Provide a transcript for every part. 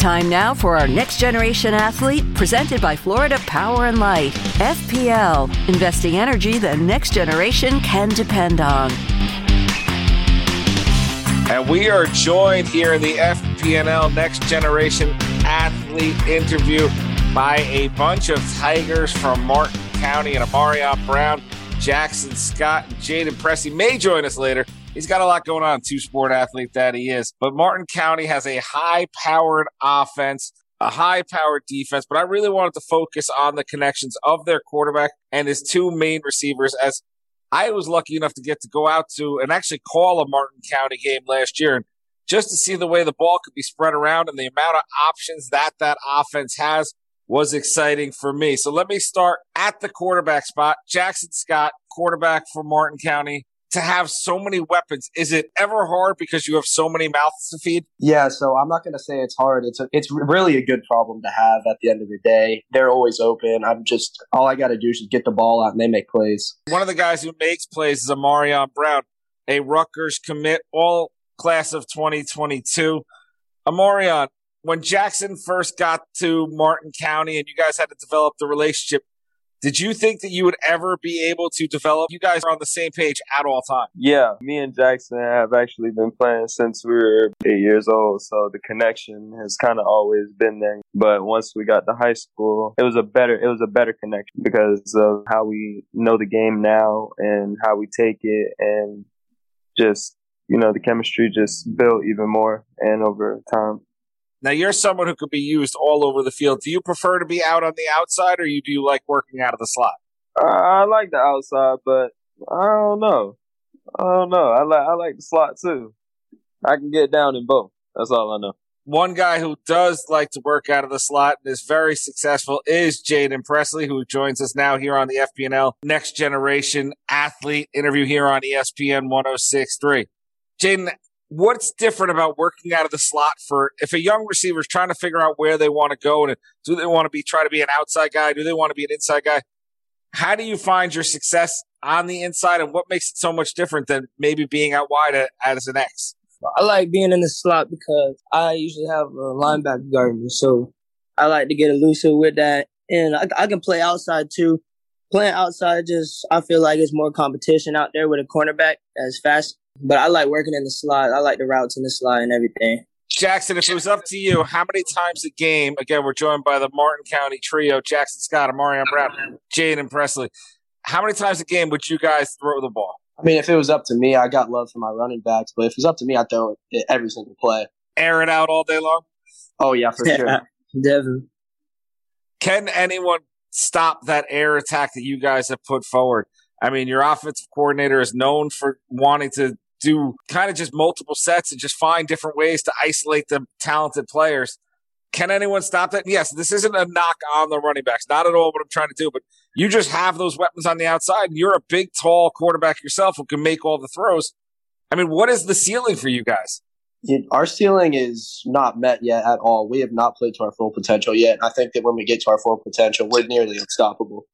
Time now for our next generation athlete, presented by Florida Power and Light. FPL, investing energy the next generation can depend on. And we are joined here in the FPNL Next Generation Athlete interview by a bunch of Tigers from Martin County and Amarion Brown, Jaxon Scott, and Jayden Pressey may join us later. He's got a lot going on, two sport athlete that he is. But Martin County has a high powered offense, a high powered defense. But I really wanted to focus on the connections of their quarterback and his two main receivers as I was lucky enough to get to go out to and actually call a Martin County game last year. And just to see the way the ball could be spread around and the amount of options that that offense has was exciting for me. So let me start at the quarterback spot. Jaxon Scott, quarterback for Martin County to have so many weapons? Is it ever hard because you have so many mouths to feed? Yeah, so I'm not going to say it's hard. It's a, it's really a good problem to have at the end of the day. They're always open. I'm just all I got to do is get the ball out and they make plays. One of the guys who makes plays is Amarion Brown, a Rutgers commit, all class of 2022. Amarion, when Jaxon first got to Martin County and you guys had to develop the relationship, did you think that you would ever be able to develop? You guys are on the same page at all times. Yeah, me and Jaxon have actually been playing since we were eight years old, so the connection has kind of always been there. But once we got to high school, it was a better it was a better connection because of how we know the game now and how we take it, and just you know the chemistry just built even more and over time. Now you're someone who could be used all over the field. Do you prefer to be out on the outside, or you do you like working out of the slot? Uh, I like the outside, but I don't know. I don't know. I like I like the slot too. I can get down in both. That's all I know. One guy who does like to work out of the slot and is very successful is Jayden Pressey, who joins us now here on the FPNL Next Generation Athlete interview here on ESPN 1063. Jayden, what's different about working out of the slot for if a young receiver is trying to figure out where they want to go and do they want to be try to be an outside guy do they want to be an inside guy how do you find your success on the inside and what makes it so much different than maybe being out wide as an X? I like being in the slot because I usually have a linebacker guarding me, so I like to get elusive with that, and I, I can play outside too. Playing outside, just I feel like it's more competition out there with a cornerback as fast but I like working in the slot. I like the routes in the slot and everything. Jaxon, if it was up to you, how many times a game? Again, we're joined by the Martin County trio: Jaxon Scott, Amarion Brown, Jayden Pressey. How many times a game would you guys throw the ball? I mean, if it was up to me, I got love for my running backs, but if it's up to me, I'd throw it every single play. Air it out all day long. Oh yeah, for sure. Definitely. Can anyone stop that air attack that you guys have put forward? I mean, your offensive coordinator is known for wanting to do kind of just multiple sets and just find different ways to isolate the talented players. Can anyone stop that? Yes, this isn't a knock on the running backs. Not at all what I'm trying to do, but you just have those weapons on the outside. and You're a big, tall quarterback yourself who can make all the throws. I mean, what is the ceiling for you guys? Our ceiling is not met yet at all. We have not played to our full potential yet. I think that when we get to our full potential, we're nearly unstoppable.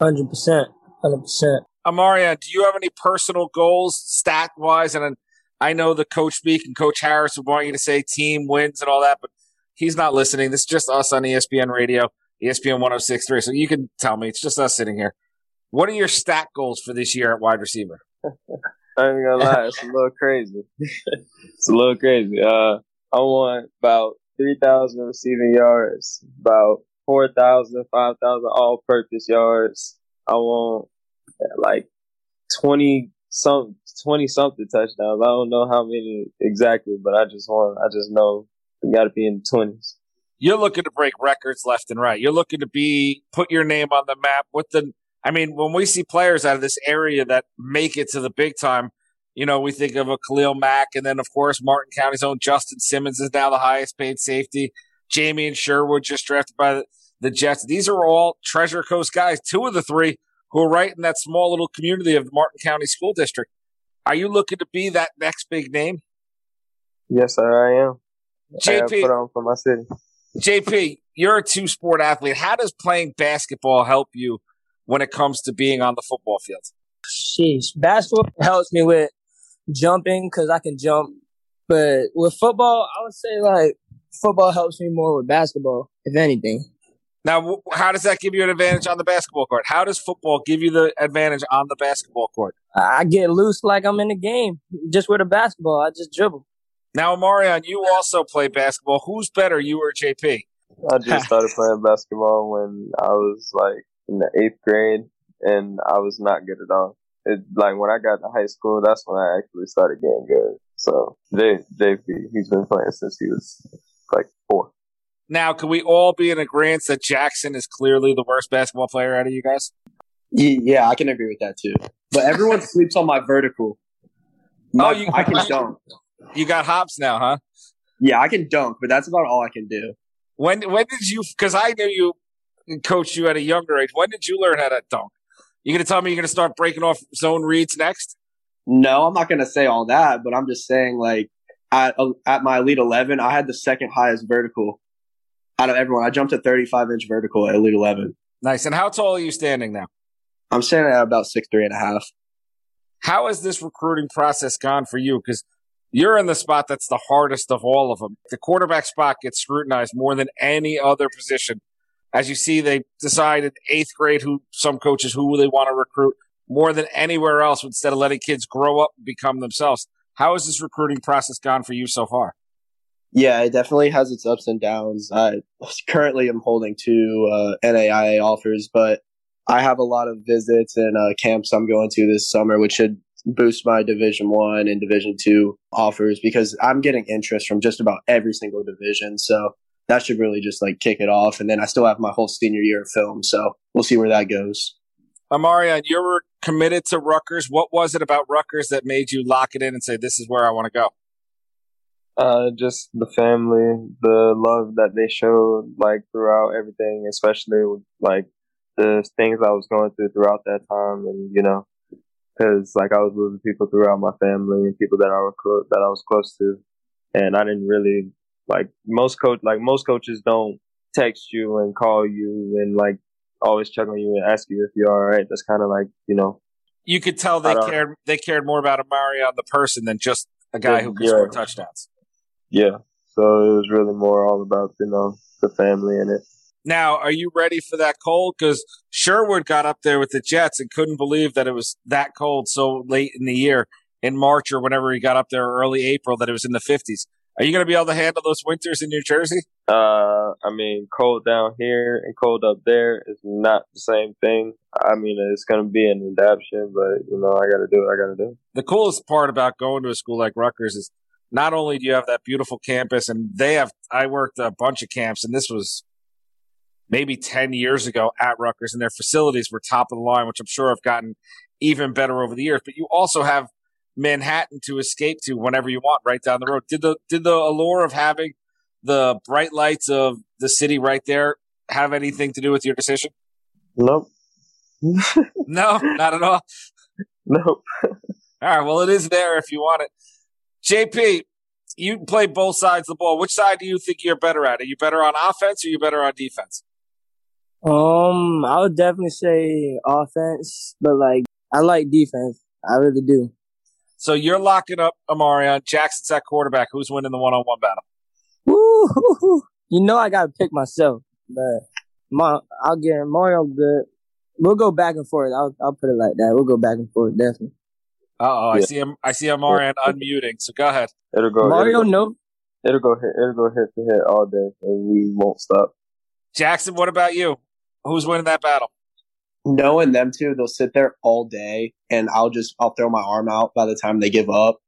100%. 100%. Amaria, do you have any personal goals, stat wise? And I know the coach speak and Coach Harris would want you to say team wins and all that, but he's not listening. This is just us on ESPN Radio, ESPN 1063. So you can tell me. It's just us sitting here. What are your stat goals for this year at wide receiver? I ain't gonna lie, it's a little crazy. it's a little crazy. Uh, I want about 3,000 receiving yards, about 4,000, 5,000 all purpose yards. I want like 20 some 20 something touchdowns. I don't know how many exactly, but I just want, I just know we got to be in the 20s. You're looking to break records left and right. You're looking to be, put your name on the map with the, I mean, when we see players out of this area that make it to the big time, you know, we think of a Khalil Mack, and then of course Martin County's own Justin Simmons is now the highest paid safety. Jamien Sherwood just drafted by the, the Jets. These are all Treasure Coast guys. Two of the three who are right in that small little community of the Martin County School District. Are you looking to be that next big name? Yes, sir, I am. JP, I put on for my city. JP, you're a two sport athlete. How does playing basketball help you when it comes to being on the football field? Sheesh. Basketball helps me with jumping because I can jump. But with football, I would say like football helps me more with basketball, if anything. Now, how does that give you an advantage on the basketball court? How does football give you the advantage on the basketball court? I get loose like I'm in the game. Just with a basketball, I just dribble. Now, Marion, you also play basketball. Who's better, you or JP? I just started playing basketball when I was like in the eighth grade, and I was not good at all. It, like when I got to high school, that's when I actually started getting good. So J, JP, he's been playing since he was like four. Now, can we all be in agreement that Jaxon is clearly the worst basketball player out of you guys? Yeah, I can agree with that too. But everyone sleeps on my vertical. Oh, my, oh, you, I can dunk. You got hops now, huh? Yeah, I can dunk, but that's about all I can do. When when did you? Because I knew you coached you at a younger age. When did you learn how to dunk? You gonna tell me you're gonna start breaking off zone reads next? No, I'm not gonna say all that, but I'm just saying like at at my elite 11, I had the second highest vertical out of everyone. I jumped a 35 inch vertical at elite 11. Nice. And how tall are you standing now? I'm standing at about six three and a half. How has this recruiting process gone for you? Because you're in the spot that's the hardest of all of them. The quarterback spot gets scrutinized more than any other position. As you see, they decided eighth grade who some coaches who they want to recruit more than anywhere else instead of letting kids grow up and become themselves. How has this recruiting process gone for you so far? Yeah, it definitely has its ups and downs. I currently am holding two uh, NAIA offers, but I have a lot of visits and uh, camps I'm going to this summer, which should boost my division one and division two offers because I'm getting interest from just about every single division. So that should really just like kick it off. And then I still have my whole senior year of film. So we'll see where that goes. Amarion, you were committed to Rutgers. What was it about Rutgers that made you lock it in and say, this is where I want to go? Uh, just the family, the love that they showed, like throughout everything, especially like the things I was going through throughout that time, and you know, because like I was losing people throughout my family and people that I was clo- that I was close to, and I didn't really like most coach like most coaches don't text you and call you and like always check on you and ask you if you're all right. That's kind of like you know. You could tell they cared. They cared more about Amarion the person than just a guy yeah, who could yeah. score touchdowns. Yeah, so it was really more all about you know the family in it. Now, are you ready for that cold? Because Sherwood got up there with the Jets and couldn't believe that it was that cold so late in the year, in March or whenever he got up there, early April, that it was in the 50s. Are you going to be able to handle those winters in New Jersey? Uh, I mean, cold down here and cold up there is not the same thing. I mean, it's going to be an adaptation, but you know, I got to do what I got to do. The coolest part about going to a school like Rutgers is not only do you have that beautiful campus, and they have. I worked a bunch of camps, and this was maybe 10 years ago at Rutgers, and their facilities were top of the line, which I'm sure have gotten even better over the years. But you also have Manhattan to escape to whenever you want, right down the road. Did the did the allure of having the bright lights of the city right there have anything to do with your decision? Nope. no, not at all. Nope. all right. Well, it is there if you want it. JP, you play both sides of the ball. Which side do you think you're better at? Are you better on offense or are you better on defense? Um, I would definitely say offense, but like I like defense. I really do. So you're locking up Amarion. Jaxon's at quarterback. Who's winning the one-on-one battle? Woo! You know I gotta pick myself, but my I'll get Mario good. We'll go back and forth. I'll I'll put it like that. We'll go back and forth definitely. Uh oh, I see him. I see Amarion unmuting. So go ahead. It'll go. Mario, it'll go, no. It'll go hit. It'll go hit to hit all day, and we won't stop. Jaxon, what about you? Who's winning that battle? Knowing them too, they'll sit there all day, and I'll just I'll throw my arm out by the time they give up.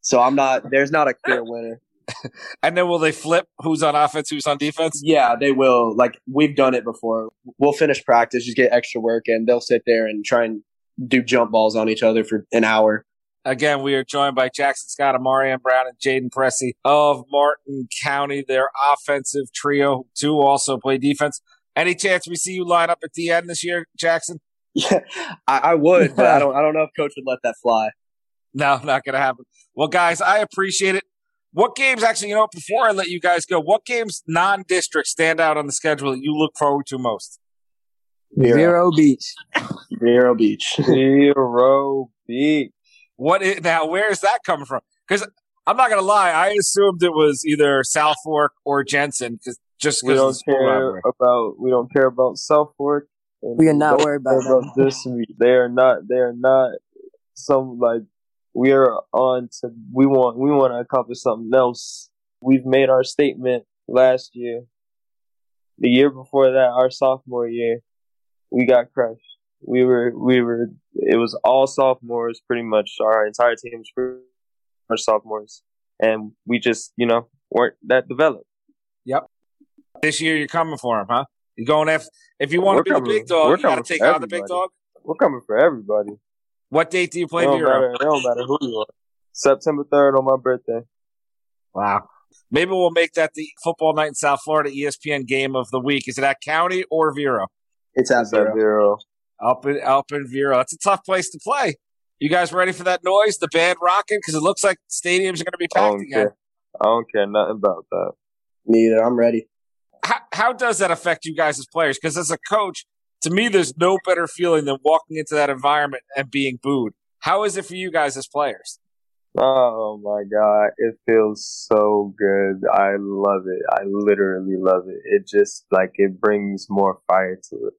So I'm not. There's not a clear winner. and then will they flip? Who's on offense? Who's on defense? Yeah, they will. Like we've done it before. We'll finish practice, just get extra work, and they'll sit there and try and do jump balls on each other for an hour. Again, we are joined by Jaxon Scott, Amarion Brown, and Jayden Pressey of Martin County. Their offensive trio, two also play defense. Any chance we see you line up at the end this year, Jaxon? Yeah, I, I would, but I don't. I don't know if coach would let that fly. No, not going to happen. Well, guys, I appreciate it. What games actually? You know, before I let you guys go, what games non-district stand out on the schedule that you look forward to most? Vero Beach. Vero Beach. Vero Beach. What is, now? Where is that coming from? Because I'm not gonna lie. I assumed it was either South Fork or Jensen, because just We because don't care about we don't care about South Fork. and We are not worried about care them. this. We- They are not. They are not some like we are on to. We want we want to accomplish something else. We've made our statement last year. The year before that, our sophomore year, we got crushed. We were we were. It was all sophomores, pretty much. Our entire team was pretty much sophomores, and we just you know weren't that developed. This year, you're coming for him, huh? You're going if if you want We're to be coming- the big dog, we're you got to coming take for on the big everybody. dog. We're coming for everybody. What date do you play it don't Vero? matter. It don't matter who you are. September third on my birthday. Wow. Maybe we'll make that the football night in South Florida ESPN game of the week. Is it at County or Vero? It's at Vero. at zero. zero. Up in up in Vero. It's a tough place to play. You guys ready for that noise? The band rocking because it looks like stadiums are going to be packed don't again. care. I don't care nothing about that. Neither. I'm ready. How, how does that affect you guys as players? Because as a coach, to me, there's no better feeling than walking into that environment and being booed. How is it for you guys as players? Oh my god, it feels so good. I love it. I literally love it. It just like it brings more fire to it.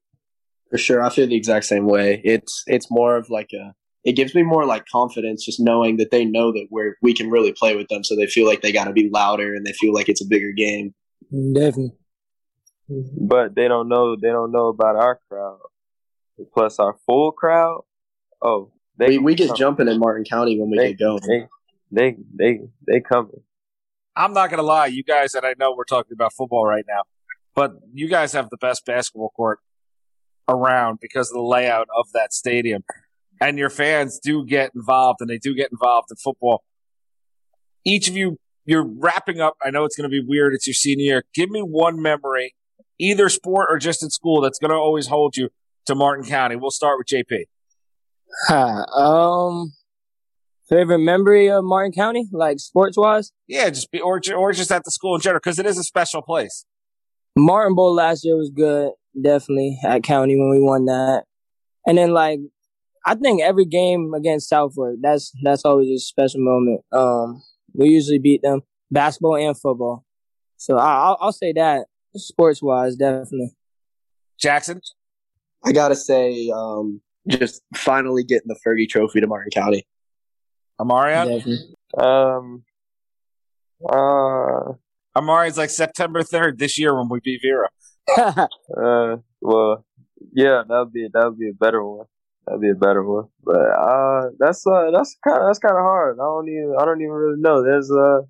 For sure. I feel the exact same way. It's it's more of like a it gives me more like confidence just knowing that they know that we're we can really play with them so they feel like they gotta be louder and they feel like it's a bigger game. Definitely. Mm-hmm. But they don't know. They don't know about our crowd. Plus our full crowd. Oh, they We we get come. jumping in Martin County when we They, get going. they, they, they, they coming. I'm not going to lie, you guys, and I know we're talking about football right now, but you guys have the best basketball court around because of the layout of that stadium. And your fans do get involved and they do get involved in football. Each of you, you're wrapping up. I know it's going to be weird. It's your senior year. Give me one memory, either sport or just in school, that's going to always hold you to Martin County. We'll start with JP. Ha, um, favorite memory of Martin County, like sports wise? Yeah, just be, or, or just at the school in general, because it is a special place. Martin Bowl last year was good, definitely at County when we won that. And then like, I think every game against South Fork, that's that's always a special moment. Um, we usually beat them basketball and football, so I, I'll, I'll say that sports wise, definitely. Jaxon? I gotta say, um, just finally getting the Fergie Trophy to Martin County. Amarion? definitely. Um, uh, Amari's like September 3rd this year when we beat Vero. uh, well, yeah, that'd be that'd be a better one. That'd be a better one. But uh, that's uh, that's kind of that's kind of hard. I don't even I don't even really know. There's uh,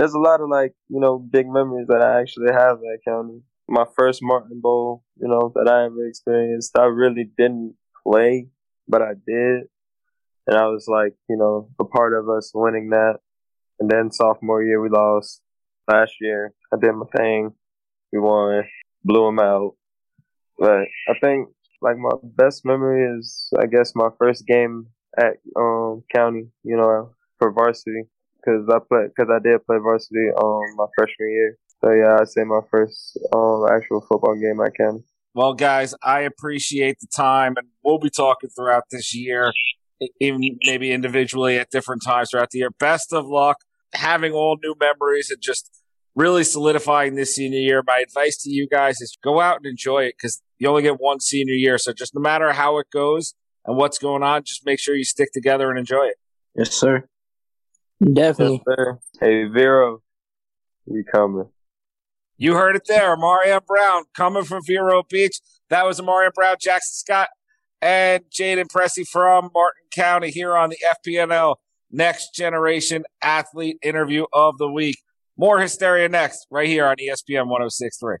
there's a lot of like you know big memories that I actually have at county. My first Martin Bowl, you know, that I ever experienced. I really didn't play, but I did, and I was like, you know, a part of us winning that. And then sophomore year we lost. Last year I did my thing. We won, blew them out. But I think like my best memory is I guess my first game at um county, you know, for varsity because I play because I did play varsity um my freshman year. So yeah, I'd say my first um actual football game I can. Well, guys, I appreciate the time, and we'll be talking throughout this year, even maybe individually at different times throughout the year. Best of luck, having all new memories, and just really solidifying this senior year. My advice to you guys is go out and enjoy it because you only get one senior year. So just no matter how it goes and what's going on, just make sure you stick together and enjoy it. Yes, sir. Definitely. Yes. Hey Vero, we coming. You heard it there. Amarion Brown coming from Vero Beach. That was Amarion Brown, Jaxon Scott, and Jayden Pressey from Martin County here on the FPNL Next Generation Athlete Interview of the Week. More hysteria next, right here on ESPN 1063.